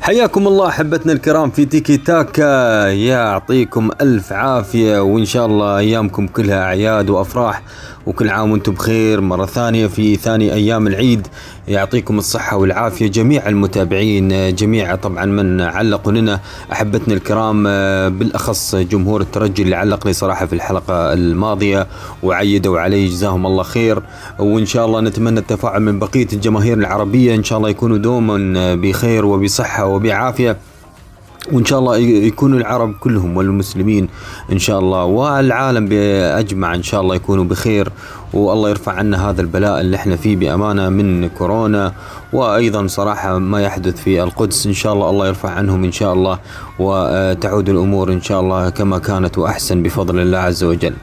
حياكم الله أحبتنا الكرام في تيكي تاكا. يعطيكم ألف عافية وإن شاء الله أيامكم كلها أعياد وأفراح. وكل عام وأنتم بخير. مرة ثانية في ثاني أيام العيد يعطيكم الصحة والعافية جميع المتابعين جميع طبعا من علقوا لنا أحبتنا الكرام بالأخص جمهور الترجي اللي علق لي صراحة في الحلقة الماضية وعيدوا علي جزاهم الله خير. وإن شاء الله نتمنى التفاعل من بقية الجماهير العربية. إن شاء الله يكونوا دوما بخير وبصحة وبعافية. وإن شاء الله يكونوا العرب كلهم والمسلمين إن شاء الله والعالم بأجمع إن شاء الله يكونوا بخير. والله يرفع عنا هذا البلاء اللي إحنا فيه بأمانة من كورونا وأيضا صراحة ما يحدث في القدس إن شاء الله الله يرفع عنهم إن شاء الله وتعود الأمور إن شاء الله كما كانت وأحسن بفضل الله عز وجل.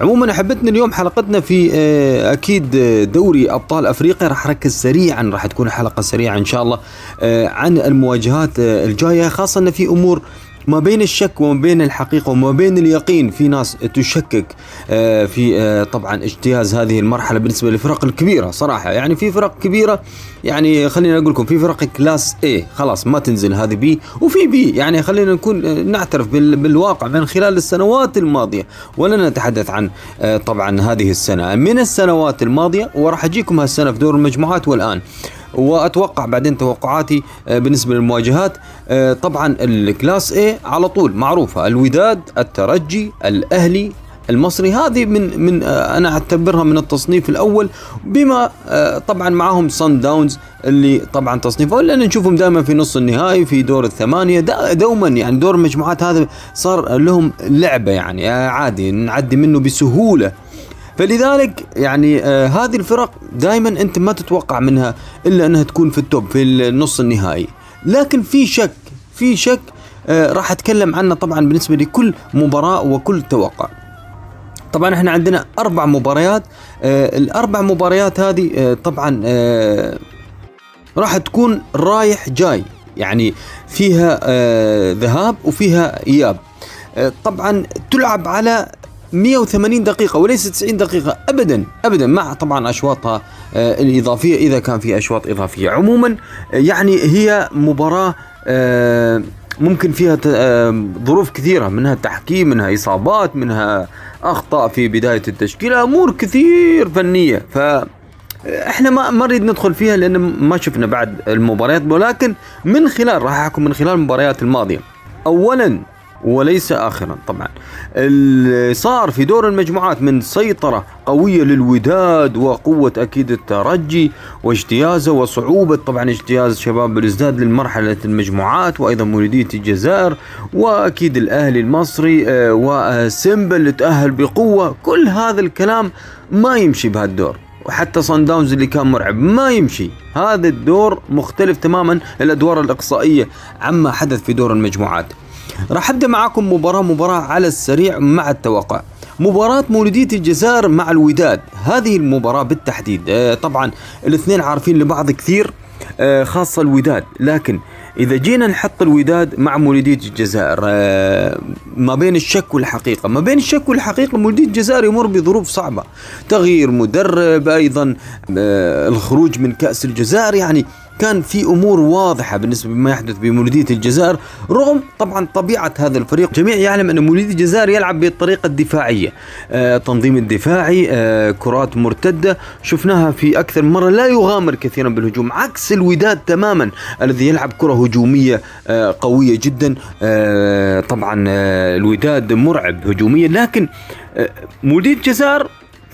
عموما أحبتنا اليوم حلقتنا في أكيد دوري أبطال أفريقيا راح أركز سريعا راح تكون حلقة سريعة إن شاء الله عن المواجهات الجاية خاصة ان في أمور ما بين الشك وما بين الحقيقة وما بين اليقين في ناس تشكك في طبعا اجتياز هذه المرحلة بالنسبة للفرق الكبيرة صراحة. يعني في فرق كبيرة يعني خلينا أقول لكم في فرق class A خلاص ما تنزل هذه B وفي B يعني خلينا نكون نعترف بالواقع من خلال السنوات الماضية. ولا نتحدث عن طبعا هذه السنة. من السنوات الماضية وراح أجيكم هالسنة في دور المجموعات والآن. وأتوقع بعدين توقعاتي بالنسبة للمواجهات طبعا الكلاس A على طول معروفة الوداد الترجي الأهلي المصري. هذه من من أنا أعتبرها من التصنيف الأول بما طبعا معاهم صن داونز اللي طبعا تصنيفه لأن نشوفهم دائما في نص النهائي في دور الثمانية. دوما يعني دور المجموعات هذا صار لهم لعبة يعني عادي نعدي منه بسهولة. فلذلك يعني آه هذه الفرق دائما أنت ما تتوقع منها إلا أنها تكون في التوب في النص النهائي. لكن في شك في شك آه راح أتكلم عنه طبعا بالنسبة لكل مباراة وكل توقع. طبعا إحنا عندنا أربع مباريات آه الأربع مباريات هذه آه طبعا آه راح تكون رايح جاي. يعني فيها آه ذهاب وفيها إياب. آه طبعا تلعب على 180 دقيقة وليس 90 دقيقة أبدا أبدا مع طبعا أشواطها آه الإضافية إذا كان في أشواط إضافية. عموما آه يعني هي مباراة آه ممكن فيها ظروف كثيرة منها تحكيم منها إصابات منها أخطاء في بداية التشكيلة أمور كثير فنية. ف إحنا ما ما نريد ندخل فيها لأن ما شفنا بعد المباريات ولكن من خلال راح أحكم من خلال المباريات الماضية. اولا وليس اخرا. طبعا صار في دور المجموعات من سيطرة قوية للوداد وقوة أكيد الترجي واجتيازه وصعوبة طبعا اجتياز شباب بلوزداد للمرحلة المجموعات وأيضا مولودية الجزائر وأكيد الأهلي المصري وسيمبل اللي تأهل بقوة. كل هذا الكلام ما يمشي بهالدور وحتى صن داونز اللي كان مرعب ما يمشي. هذا الدور مختلف تماما الأدوار الإقصائية عما حدث في دور المجموعات. راح أبدأ معاكم مباراة مباراة على السريع مع التوقع. مباراة مولودية الجزائر مع الوداد. هذه المباراة بالتحديد. آه طبعا الاثنين عارفين لبعض كثير آه خاصة الوداد. لكن إذا جينا نحط الوداد مع مولودية الجزائر آه ما بين الشك والحقيقة. ما بين الشك والحقيقة مولودية الجزائر يمر بظروف صعبة. تغيير مدرب أيضا الخروج من كأس الجزائر يعني كان في أمور واضحة بالنسبة لما يحدث بمولودية الجزائر رغم طبعا طبيعة هذا الفريق. جميع يعلم أن مولودية الجزائر يلعب بالطريقة الدفاعية آه تنظيم الدفاعي آه كرات مرتدة. شفناها في أكثر مرة لا يغامر كثيرا بالهجوم عكس الوداد تماما الذي يلعب كرة هجومية آه قوية جدا. آه طبعا آه الوداد مرعب هجوميا لكن آه مولودية الجزائر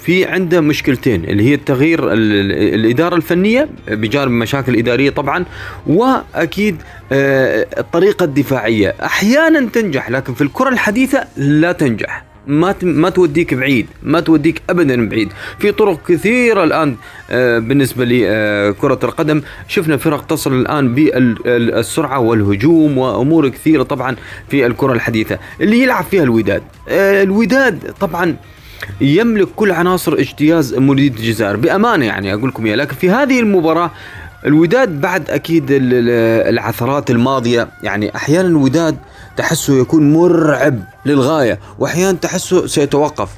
في عنده مشكلتين اللي هي التغيير الإدارة الفنية بجانب مشاكل إدارية طبعا وأكيد الطريقة الدفاعية. أحيانا تنجح لكن في الكرة الحديثة لا تنجح. ما ما توديك بعيد ما توديك ابدا بعيد. في طرق كثيرة الآن بالنسبة لكره القدم. شفنا فرق تصل الآن بالسرعه والهجوم وأمور كثيرة طبعا في الكرة الحديثة. اللي يلعب فيها الوداد الوداد طبعا يملك كل عناصر اجتياز مولودية الجزائر بأمانة يعني أقول لكم إياه. لكن في هذه المباراة الوداد بعد أكيد العثرات الماضية يعني أحيانا الوداد تحسه يكون مرعب للغاية وأحيانا تحسه سيتوقف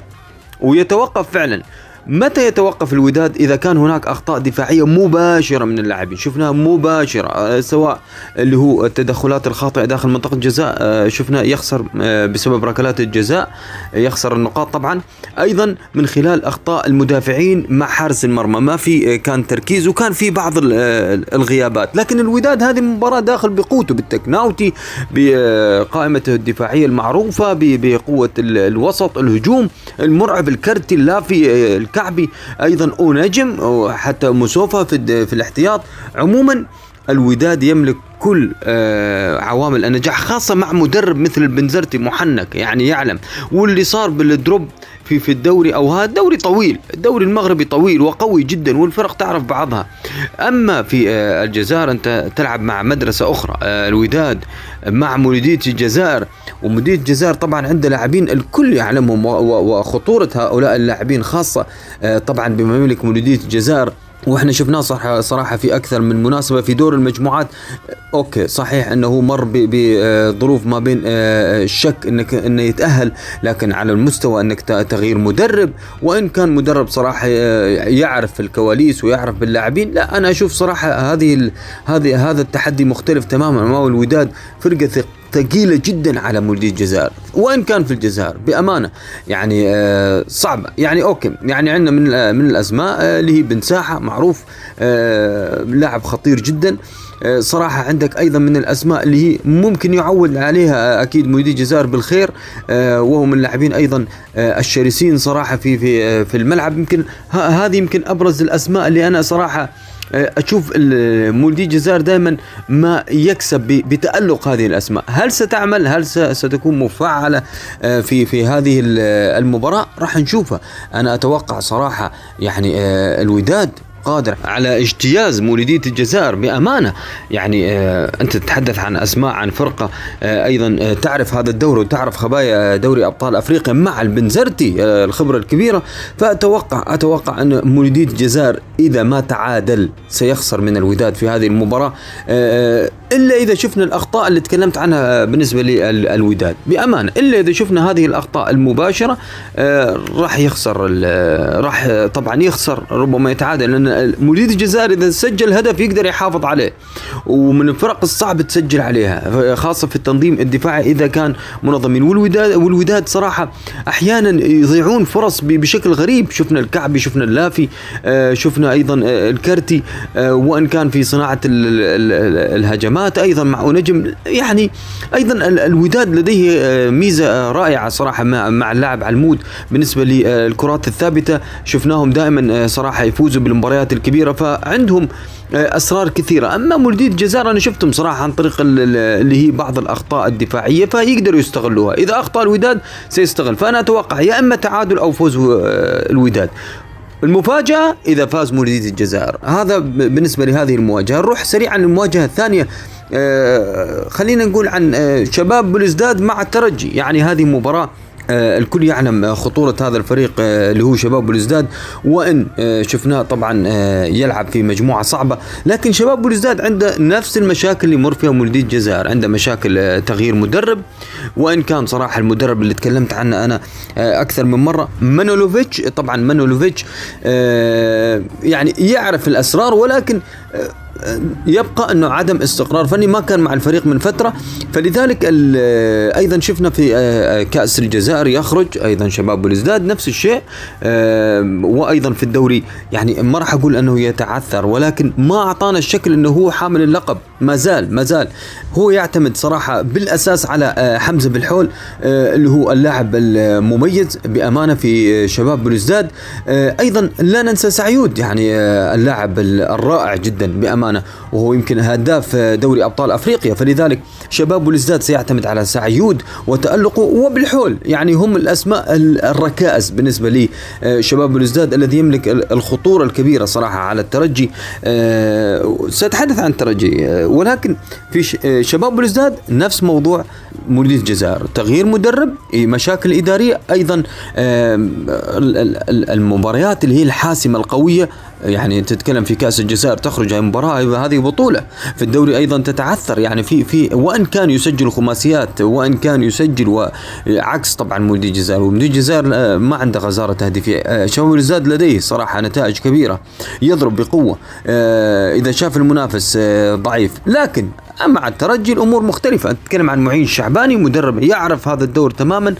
ويتوقف فعلا. متى يتوقف الوداد إذا كان هناك أخطاء دفاعية مباشرة من اللاعبين؟ شفناها مباشرة آه، سواء اللي هو التدخلات الخاطئة داخل منطقة الجزاء آه، شفنا يخسر آه، بسبب ركلات الجزاء يخسر النقاط. طبعا أيضا من خلال أخطاء المدافعين مع حارس المرمى ما في كان تركيز وكان في بعض الغيابات. لكن الوداد هذه المباراه داخل بقوته بالتكناوتي بقائمته الدفاعية المعروفة بقوة الوسط الهجوم المرعب الكارتي اللافي الكعبي أيضا اونجم حتى موسوفا في, في الاحتياط. عموما الوداد يملك كل آه عوامل النجاح خاصة مع مدرب مثل البنزرتي محنك يعني يعلم. واللي صار بال drop في في الدوري أو هذا الدوري طويل الدوري المغربي طويل وقوي جدا والفرق تعرف بعضها. أما في آه الجزائر أنت تلعب مع مدرسة أخرى آه الوداد مع مولودية الجزائر. ومولودية الجزائر طبعا عنده لاعبين الكل يعلمهم وخطورة هؤلاء اللاعبين خاصة آه طبعا بما يملك مولودية الجزائر. وإحنا شفناه صراحة صراحة في أكثر من مناسبة في دور المجموعات. أوكي صحيح إنه مر بظروف ما بين الشك آه، انك إنه يتأهل لكن على المستوى إنك تغيير مدرب. وإن كان مدرب صراحة آه، يعرف الكواليس ويعرف باللاعبين لا أنا أشوف صراحة هذه هذه هذا التحدي مختلف تماما. امام الوداد فرقة ثقيلة جدا على مولوديه الجزائر وإن كان في الجزائر بأمانة. يعني آه صعبه يعني أوكي. يعني عندنا من آه، من الاسماء آه اللي هي بن ساحة معروف لاعب خطير جدا. صراحة عندك أيضا من الأسماء اللي هي ممكن يعول عليها أكيد مولودية الجزائر بالخير وهو من اللاعبين أيضا الشرسين صراحة في في في الملعب. يمكن هذه يمكن أبرز الأسماء اللي أنا صراحة أشوف مولدي الجزائر دائما ما يكسب بتألق هذه الأسماء. هل ستعمل؟ هل ستكون مفعله آه، في في هذه المباراة؟ راح نشوفها. أنا أتوقع صراحة يعني آه، الوداد قادر على اجتياز مولودية الجزائر بأمانة. يعني آه أنت تتحدث عن أسماء عن فرقة آه أيضا آه تعرف هذا الدوري وتعرف خبايا دوري أبطال أفريقيا مع البنزرتي الخبرة الكبيرة. فأتوقع أتوقع أن مولودية الجزائر إذا ما تعادل سيخسر من الوداد في هذه المباراة. إلا إذا شفنا الأخطاء اللي تكلمت عنها بالنسبة للوداد بأمانة إلا إذا شفنا هذه الأخطاء المباشرة آه راح يخسر راح طبعا يخسر ربما يتعادل لأن موليد الجزائر إذا سجل هدف يقدر يحافظ عليه ومن الفرق الصعب تسجل عليها خاصة في التنظيم الدفاعي إذا كان منظمين. والوداد والوداد صراحة أحيانا يضيعون فرص بشكل غريب. شفنا الكعبي شفنا اللافي آه شفنا أيضا الكرتي آه وإن كان في صناعة الهجمات مات أيضا مع نجم يعني أيضا الوداد لديه آه، ميزة آه، رائعة صراحة مع اللاعب علمود. بالنسبة للكرات الثابتة شفناهم دائما آه، صراحة يفوزوا بالمباريات الكبيرة فعندهم أسرار كثيرة. أما مولوديه الجزائر أنا شفتهم صراحة عن طريق اللي هي بعض الأخطاء الدفاعية فيقدروا يستغلوها. إذا أخطأ الوداد سيستغل. فأنا أتوقع يا إما تعادل أو فوز الوداد. المفاجأة إذا فاز مولودية الجزائر. هذا بالنسبة لهذه المواجهة. نروح سريعا للمواجهة الثانية. آه خلينا نقول عن آه شباب بلوزداد مع الترجي يعني هذه مباراة آه، الكل يعلم خطورة هذا الفريق آه، اللي هو شباب بلوزداد وإن آه، شفناه طبعا يلعب في مجموعة صعبة. لكن شباب بلوزداد عنده نفس المشاكل اللي يمر فيها مولودية الجزائر. عنده مشاكل تغيير مدرب. وإن كان صراحة المدرب اللي تكلمت عنه أنا أكثر من مرة مانولوفيتش. طبعا مانولوفيتش يعني يعرف الأسرار ولكن يبقى أنه عدم استقرار. فني ما كان مع الفريق من فترة. فلذلك أيضا شفنا في آه، كأس الجزائر يخرج أيضا شباب بلزداد نفس الشيء آه، وأيضا في الدوري. يعني ما راح أقول أنه يتعثر ولكن ما أعطانا الشكل أنه هو حامل اللقب. ما زال ما زال. هو يعتمد صراحة بالأساس على آه، حمزة بالحول اللي هو اللاعب المميز بأمانة في شباب بلزداد أيضا لا ننسى سعيود يعني اللاعب الرائع جدا بأمانة. للأمانة وهو يمكن هداف دوري أبطال أفريقيا. فلذلك شباب بلزداد سيعتمد على سعيود وتألقه وبالحول. يعني هم الأسماء الركائز بالنسبة لي آه، شباب بلزداد الذي يملك الخطورة الكبيرة صراحة على الترجي. آه، سأتحدث عن الترجي آه، ولكن في شباب بلزداد نفس موضوع مولودية الجزائر. تغيير مدرب مشاكل إدارية أيضا المباريات اللي هي الحاسمة القوية يعني تتكلم في كأس الجزائر تخرج هاي مباراة هذه بطولة في الدوري أيضا تتعثر. يعني في في وإن كان يسجل خماسيات وإن كان يسجل وعكس طبعا مولودي الجزائر. ومولودي الجزائر آه، ما عنده غزارة تهديفية. آه، شباب الزاد لديه صراحة نتائج كبيرة. يضرب بقوة. آه، إذا شاف المنافس ضعيف. لكن مع الترجي الأمور مختلفة. نتكلم عن معين الشعباني مدرب يعرف هذا الدور تماما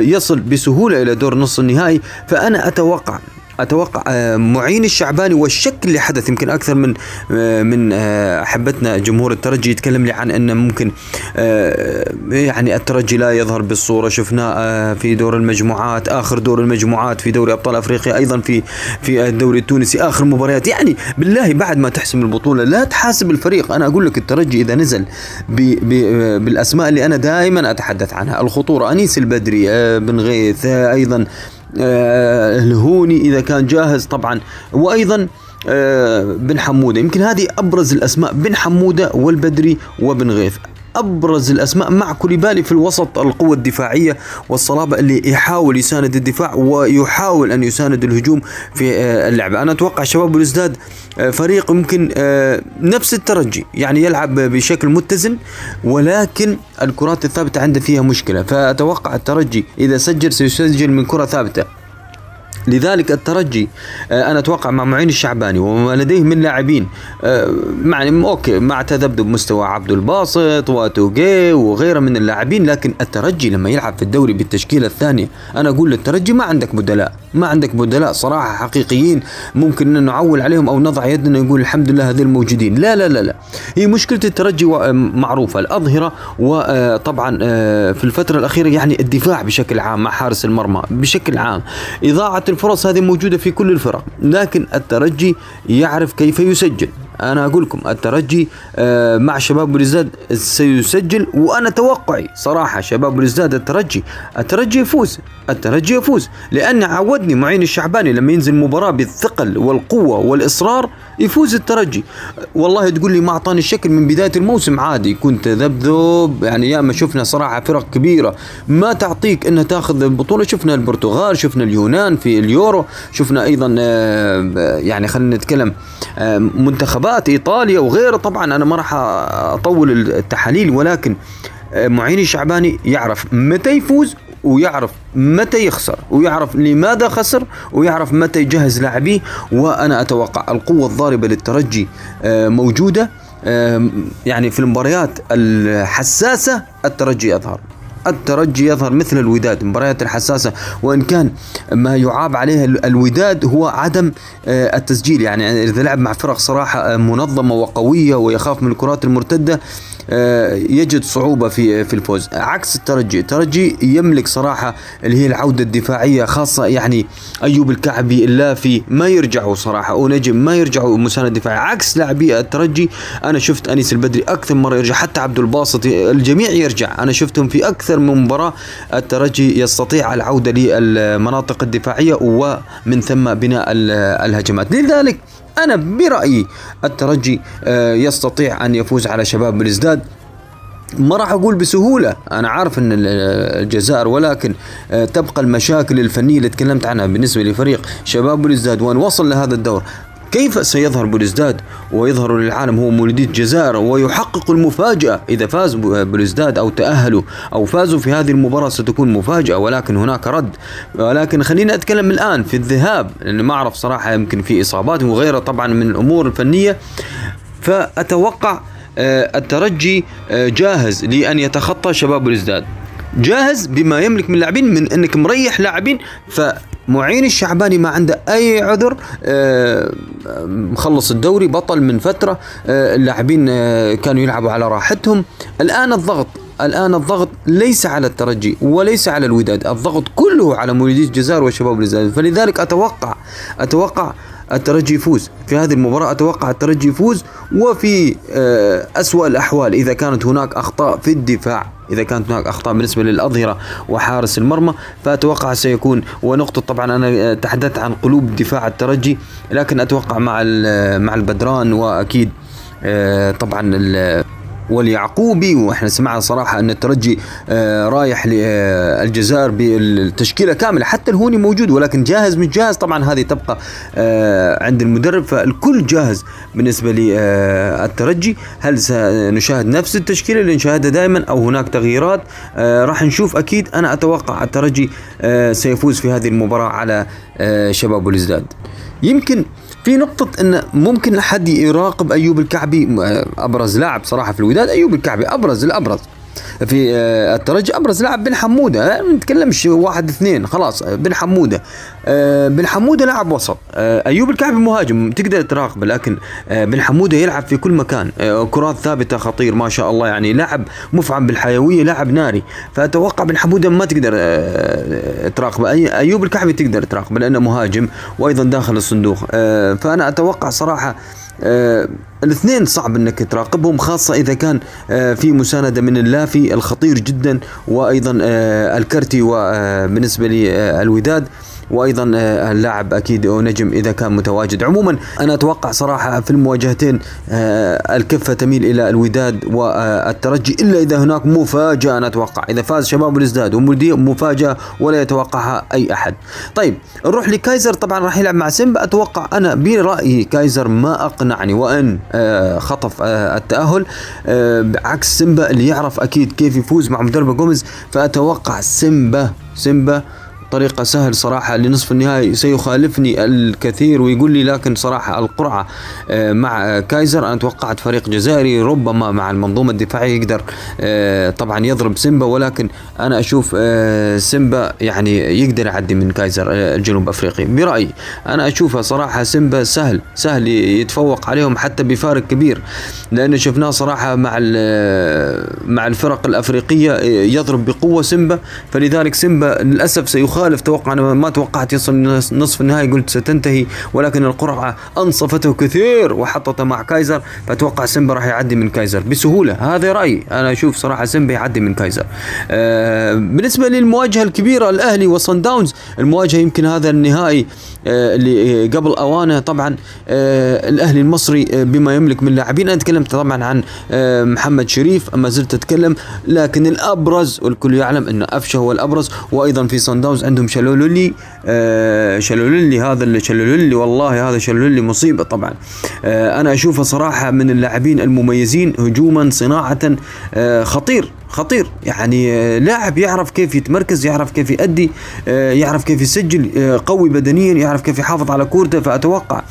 يصل بسهولة إلى دور نص النهائي. فأنا أتوقع أتوقع آه، معين الشعباني والشك اللي حدث يمكن أكثر من آه، من آه، أحبتنا جمهور الترجي يتكلم لي عن أنه ممكن يعني الترجي لا يظهر بالصورة. شفناه في دور المجموعات آخر دور المجموعات في دوري أبطال أفريقيا أيضا في في الدوري التونسي آخر مباريات. يعني بالله بعد ما تحسم البطولة لا تحاسب الفريق. أنا أقول لك الترجي إذا نزل بالأسماء اللي أنا دائما أتحدث عنها. الخطورة أنيس البدري بن غيث أيضا الهوني إذا كان جاهز طبعا. وأيضا آه، بن حمودة. يمكن هذه أبرز الأسماء بن حمودة والبدري وبن غيث. أبرز الأسماء مع كوليبالي في الوسط القوة الدفاعية والصلابة اللي يحاول يساند الدفاع ويحاول أن يساند الهجوم في آه، اللعبه أنا أتوقع شباب بلوزداد آه، فريق ممكن آه، نفس الترجي يعني يلعب بشكل متزن ولكن الكرات الثابتة عنده فيها مشكلة. فأتوقع الترجي إذا سجل سيسجل من كرة ثابتة. لذلك الترجي آه، أنا أتوقع مع معين الشعباني وما لديه من لاعبين يعني okay مع تذبذب مستوى عبد الباسط وتوجاي وغيره من اللاعبين لكن الترجي لما يلعب في الدوري بالتشكيلة الثانية أنا أقول للترجي ما عندك بدلاء. ما عندك بدلاء صراحة حقيقيين ممكن أن نعول عليهم أو نضع يدنا نقول الحمد لله هذول موجودين لا لا لا لا. هي مشكلة الترجي معروفة. الأظهرة وطبعا في الفترة الأخيرة يعني الدفاع بشكل عام مع حارس المرمى بشكل عام. إضاعة الفرص هذه موجودة في كل الفرق لكن الترجي يعرف كيف يسجل. أنا أقول لكم الترجي آه، مع شباب بلوزداد سيسجل وأنا توقعي صراحة شباب بلوزداد الترجي الترجي يفوز. الترجي يفوز لأن عودني معين الشعباني لما ينزل مباراة بالثقل والقوة والإصرار يفوز الترجي. والله تقول لي ما أعطاني الشكل من بداية الموسم عادي كنت ذبذب يعني ياما شفنا صراحة فرق كبيرة. ما تعطيك إنها تأخذ البطولة. شفنا البرتغال شفنا اليونان في اليورو شفنا أيضا آه، يعني خلينا نتكلم آه، منتخبات إيطاليا وغيره طبعا أنا ما راح أطول التحاليل ولكن آه، معين الشعباني يعرف متى يفوز ويعرف متى يخسر ويعرف لماذا خسر ويعرف متى يجهز لاعبيه. وأنا أتوقع القوة الضاربة للترجي موجودة يعني في المباريات الحساسة الترجي يظهر. الترجي يظهر مثل الوداد المباريات الحساسة. وإن كان ما يعاب عليه الوداد هو عدم آه، التسجيل. يعني إذا لعب مع فرق صراحة منظمة وقوية ويخاف من الكرات المرتدة آه، يجد صعوبة في في الفوز. عكس الترجي. الترجي يملك صراحة اللي هي العودة الدفاعية خاصة يعني أيوب الكعبي اللافي ما يرجعوا صراحة ونجم ما يرجعوا مساند دفاعي عكس لاعبي الترجي أنا شفت أنيس البدري أكثر مرة يرجع حتى عبد الباسط الجميع يرجع. أنا شفتهم في أكثر من مباراة الترجي يستطيع العودة للمناطق الدفاعية ومن ثم بناء الهجمات. لذلك أنا برأيي الترجي آه، يستطيع أن يفوز على شباب بلزداد ما راح أقول بسهولة أنا عارف أن الجزائر ولكن آه، تبقى المشاكل الفنية اللي تكلمت عنها بالنسبة لفريق شباب بلزداد وان وصل لهذا الدور؟ كيف سيظهر بلوزداد ويظهر للعالم هو مولودية الجزائر ويحقق المفاجأة. إذا فاز بلوزداد أو تأهلوا أو فازوا في هذه المباراة ستكون مفاجأة ولكن هناك رد. ولكن خليني أتكلم الآن في الذهاب لأن ما أعرف صراحة يمكن في إصابات وغيرها طبعا من الأمور الفنية. فأتوقع آه، الترجي آه، جاهز لأن يتخطى شباب بلوزداد جاهز بما يملك من لاعبين من إنك مريح لاعبين. فمعين الشعباني ما عنده أي عذر آه، مخلص الدوري بطل من فترة آه، اللاعبين آه، كانوا يلعبوا على راحتهم. الآن الضغط الآن الضغط ليس على الترجي وليس على الوداد الضغط كله على مولودية الجزائر وشباب الجزائر. فلذلك أتوقع أتوقع الترجي يفوز. في هذه المباراة أتوقع الترجي يفوز وفي أسوأ الأحوال إذا كانت هناك أخطاء في الدفاع. إذا كانت هناك أخطاء بالنسبة للأظهرة وحارس المرمى فأتوقع سيكون ونقطة طبعا أنا تحدثت عن قلوب دفاع الترجي لكن أتوقع مع مع البدران وأكيد آه، طبعا واليعقوبي وإحنا سمعنا صراحة أن الترجي آه، رايح للجزائر بالتشكيلة كاملة حتى الهوني موجود ولكن جاهز مش جاهز؟ طبعا هذه تبقى آه، عند المدرب فالكل جاهز بالنسبة للترجي هل سنشاهد نفس التشكيلة اللي نشاهدها دائما أو هناك تغييرات؟ راح نشوف أكيد. أنا أتوقع الترجي سيفوز في هذه المباراة على شباب بلوزداد يمكن في نقطة أن ممكن حد يراقب أيوب الكعبي أبرز لاعب صراحة في الوداد أيوب الكعبي أبرز الأبرز في آه، الترجي أبرز لاعب بن حمودة. ما نتكلمش واحد اثنين خلاص بن حمودة. آه، بن حمودة لاعب وسط. آه، أيوب الكعبي مهاجم تقدر تراقبه لكن بن حمودة يلعب في كل مكان. كرات ثابتة خطير ما شاء الله يعني لاعب مفعم بالحيوية لاعب ناري. فأتوقع بن حمودة ما تقدر تراقبه. أيوب الكعبي تقدر تراقبه لأنه مهاجم وأيضا داخل الصندوق. فأنا أتوقع صراحة آه الاثنين صعب إنك تراقبهم خاصة إذا كان آه في مساندة من اللافي الخطير جدا وأيضا آه الكرتي وبالنسبة للوداد وأيضا آه، اللاعب أكيد نجم إذا كان متواجد. عموما أنا أتوقع صراحة في المواجهتين آه، الكفة تميل إلى الوداد والترجي. إلا إذا هناك مفاجأة أنا أتوقع. إذا فاز شباب الازداد مفاجأة ولا يتوقعها أي أحد. طيب نروح لكايزر. طبعا راح يلعب مع سيمبا. أتوقع أنا برأيي كايزر ما أقنعني وإن آه، خطف التأهل. عكس سيمبا اللي يعرف أكيد كيف يفوز مع مدرب جوميز فأتوقع سيمبا سيمبا طريقة سهل صراحة لنصف النهائي. سيخالفني الكثير ويقول لي لكن صراحة القرعة آه، مع كايزر. أنا توقعت فريق جزائري ربما مع المنظومة الدفاعية يقدر آه، طبعا يضرب سيمبا ولكن أنا أشوف آه، سيمبا يعني يقدر يعدي من كايزر الجنوب أفريقي برأيي أنا أشوفها صراحة سيمبا سهل سهل يتفوق عليهم حتى بفارق كبير لأن شفناه صراحة مع مع الفرق الأفريقية يضرب بقوة سيمبا. فلذلك سيمبا للأسف سيخالف يخالف توقع أنا ما توقعت يصل نصف النهائي قلت ستنتهي ولكن القرعة أنصفته كثير وحطته مع كايزر. فأتوقع سيمبا راح يعدي من كايزر. بسهولة هذا رأيي. أنا أشوف صراحة سيمبا يعدي من كايزر. آه بالنسبة للمواجهة الكبيرة الأهلي و صن داونز المواجهة يمكن هذا النهائي آه اللي قبل أوانه. طبعا آه الأهلي المصري آه بما يملك من لاعبين. أنا تكلمت طبعا عن آه محمد شريف ما زلت أتكلم. لكن الأبرز والكل يعلم أن أفشه هو الأبرز. وأيضا في صن داونز عندهم شلولولي آه شلولولي هذا شلولولي والله هذا شلولولي مصيبة طبعا. آه أنا أشوفه صراحة من اللاعبين المميزين هجوما صناعة آه خطير خطير. يعني آه، لاعب يعرف كيف يتمركز يعرف كيف يأدي آه، يعرف كيف يسجل آه، قوي بدنيا يعرف كيف يحافظ على كورته. فأتوقع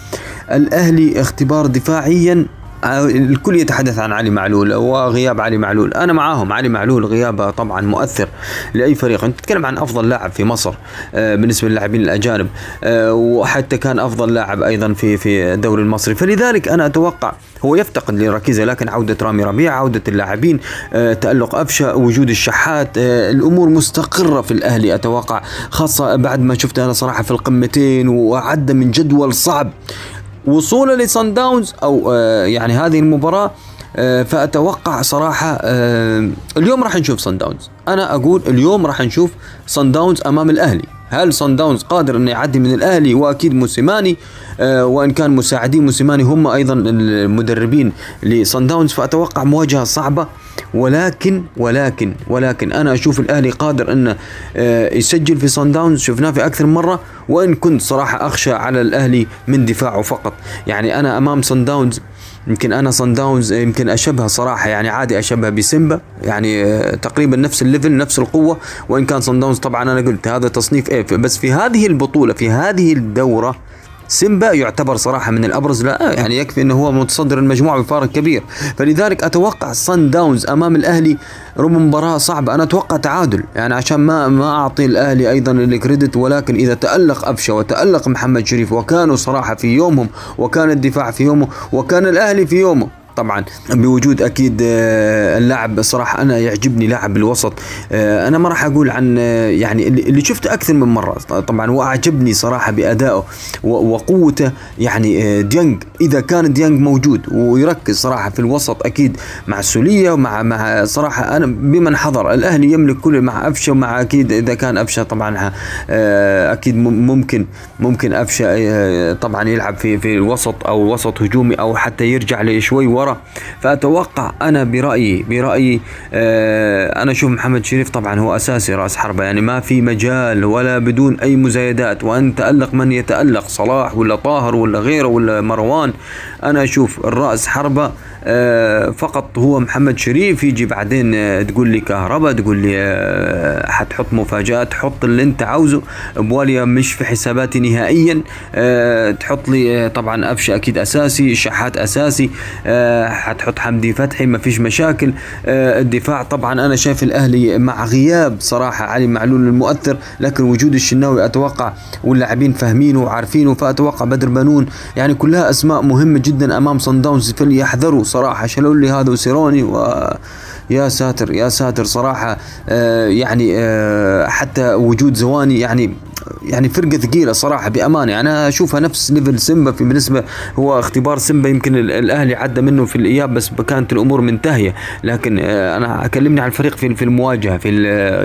الأهلي اختبار دفاعيا الكل يتحدث عن علي معلول وغياب علي معلول. أنا معاهم. علي معلول غيابه طبعا مؤثر لأي فريق. أنت تتكلم عن أفضل لاعب في مصر آه، بالنسبة للاعبين الأجانب آه، وحتى كان أفضل لاعب أيضا في في الدوري المصري. فلذلك أنا أتوقع هو يفتقد لركيزه لكن عودة رامي ربيع عودة اللاعبين آه، تألق افشا وجود الشحات الأمور مستقرة في الأهلي أتوقع خاصة بعد ما شفت أنا صراحة في القمتين وعدى من جدول صعب. وصوله لصن داونز أو آه، يعني هذه المباراة آه، فأتوقع صراحة آه، اليوم راح نشوف صن داونز. أنا أقول اليوم راح نشوف صن داونز أمام الأهلي. هل صن داونز قادر انه يعدي من الأهلي؟ وأكيد موسيماني وإن كان مساعدين موسيماني هم أيضا المدربين لصن داونز فأتوقع مواجهة صعبة. ولكن ولكن ولكن أنا أشوف الأهلي قادر انه يسجل في صن داونز. شفناه في أكثر مرة. وإن كنت صراحة أخشى على الاهلي من دفاعه فقط. يعني أنا أمام صن داونز يمكن أنا صن داونز يمكن اشبه صراحة يعني عادي اشبه بسيمبا يعني آه، تقريبا نفس ال level نفس القوة. وإن كان صن داونز طبعا أنا قلت هذا تصنيف إيه بس في هذه البطولة في هذه الدورة سيمبا يعتبر صراحة من الأبرز لا يعني يكفي أنه هو متصدر المجموعة بفارق كبير. فلذلك أتوقع صن داونز أمام الأهلي ربما مباراة صعبة أنا أتوقع تعادل يعني عشان ما ما أعطي الأهلي أيضا الكريدت ولكن إذا تألق أفشة وتألق محمد شريف وكانوا صراحة في يومهم وكان الدفاع في يومه وكان الأهلي في يومه طبعا. بوجود أكيد آه، اللاعب صراحة أنا يعجبني لاعب الوسط. آه، أنا ما راح أقول عن آه، يعني اللي شفته أكثر من مرة. طبعا وأعجبني صراحة بأدائه وقوته. يعني ديانج إذا كان ديانج موجود ويركز صراحة في الوسط أكيد مع السولية ومع مع صراحة أنا بمن حضر. الأهلي يملك كل مع أفشة ومع أكيد إذا كان أفشة طبعا أكيد ممكن ممكن أفشة طبعا يلعب في في الوسط أو وسط هجومي أو حتى يرجع لشوي ورا. المباراه فأتوقع أنا برأيي برأيي آه أنا أشوف محمد شريف طبعا هو أساسي رأس حربة يعني ما في مجال ولا بدون أي مزايدات وأن تألق من يتألق صلاح ولا طاهر ولا غيره ولا مروان. أنا أشوف الرأس حربة آه، فقط هو محمد شريف يجي بعدين آه، تقول لي كهرباء تقول لي آه، حتحط مفاجآت حط اللي انت عاوزه بواليا مش في حساباتي نهائيا. تحط لي طبعا افشة أكيد أساسي شحات أساسي حتحط حمدي فتحي ما فيش مشاكل. الدفاع طبعا أنا شايف الأهلي مع غياب صراحة علي معلول المؤثر لكن وجود الشناوي أتوقع واللاعبين فاهمينه وعارفينه فأتوقع بدر بنون يعني كلها أسماء مهمة جدا أمام صن داونز فليحذروا صراحة. شالوا لي هذا وسيروني؟ يا ساتر يا ساتر صراحة. آه يعني آه حتى وجود زواني يعني يعني فرقة ثقيلة صراحة بأمانة. أنا أشوفها نفس ليفل سيمبا في بالنسبة هو اختبار سيمبا يمكن الأهلي عدى منه في الإياب بس كانت الأمور منتهية. لكن آه، أنا أكلمني عن الفريق في في المواجهة في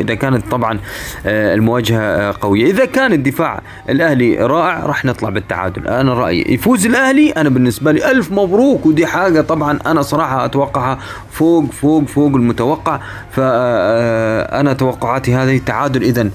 إذا كانت طبعا آه، المواجهة آه، قوية. إذا كان الدفاع الأهلي رائع راح نطلع بالتعادل. أنا رأيي يفوز الأهلي أنا بالنسبة لي ألف مبروك. ودي حاجة طبعا أنا صراحة أتوقعها فوق فوق فوق المتوقع. فانا توقعاتي هذه تعادل اذا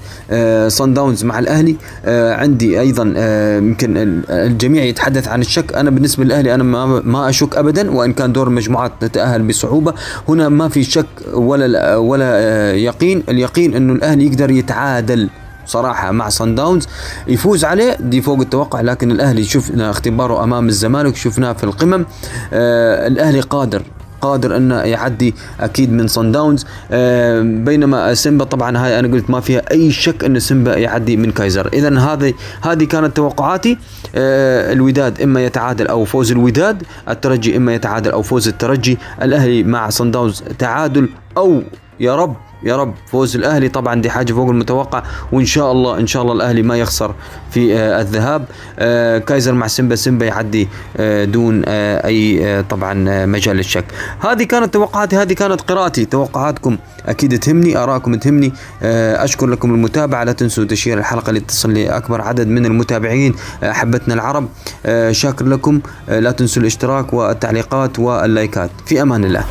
صن داونز مع الأهلي. آه عندي أيضا آه يمكن الجميع يتحدث عن الشك. أنا بالنسبة للاهلي أنا ما ما أشك ابدا وإن كان دور المجموعات نتاهل بصعوبة. هنا ما في شك ولا ولا آه يقين. اليقين إنه الأهلي يقدر يتعادل صراحة مع صن داونز يفوز عليه دي فوق التوقع لكن الأهلي شفنا اختباره أمام الزمالك شفناه في القمم. آه الأهلي قادر. قادر انه يعدي أكيد من صن داونز. آه، بينما سيمبا طبعا هاي أنا قلت ما فيها أي شك أن سيمبا يعدي من كايزر. اذا هذه هذه كانت توقعاتي. آه، الوداد إما يتعادل أو فوز الوداد الترجي إما يتعادل أو فوز الترجي. الأهلي مع صن داونز تعادل أو يا رب يا رب. فوز الأهلي طبعا دي حاجة فوق المتوقع وإن شاء الله إن شاء الله الأهلي ما يخسر في آه الذهاب. آه كايزر مع سيمبا سيمبا يعدي آه دون آه أي آه طبعا مجال للشك هذه كانت توقعاتي هذه كانت قراءتي. توقعاتكم أكيد تهمني ارائكم تهمني. آه أشكر لكم المتابعة. لا تنسوا ت share الحلقة لتصل لأكبر عدد من المتابعين آه أحبتنا العرب. آه شاكر لكم. آه لا تنسوا الاشتراك والتعليقات واللايكات. في أمان الله.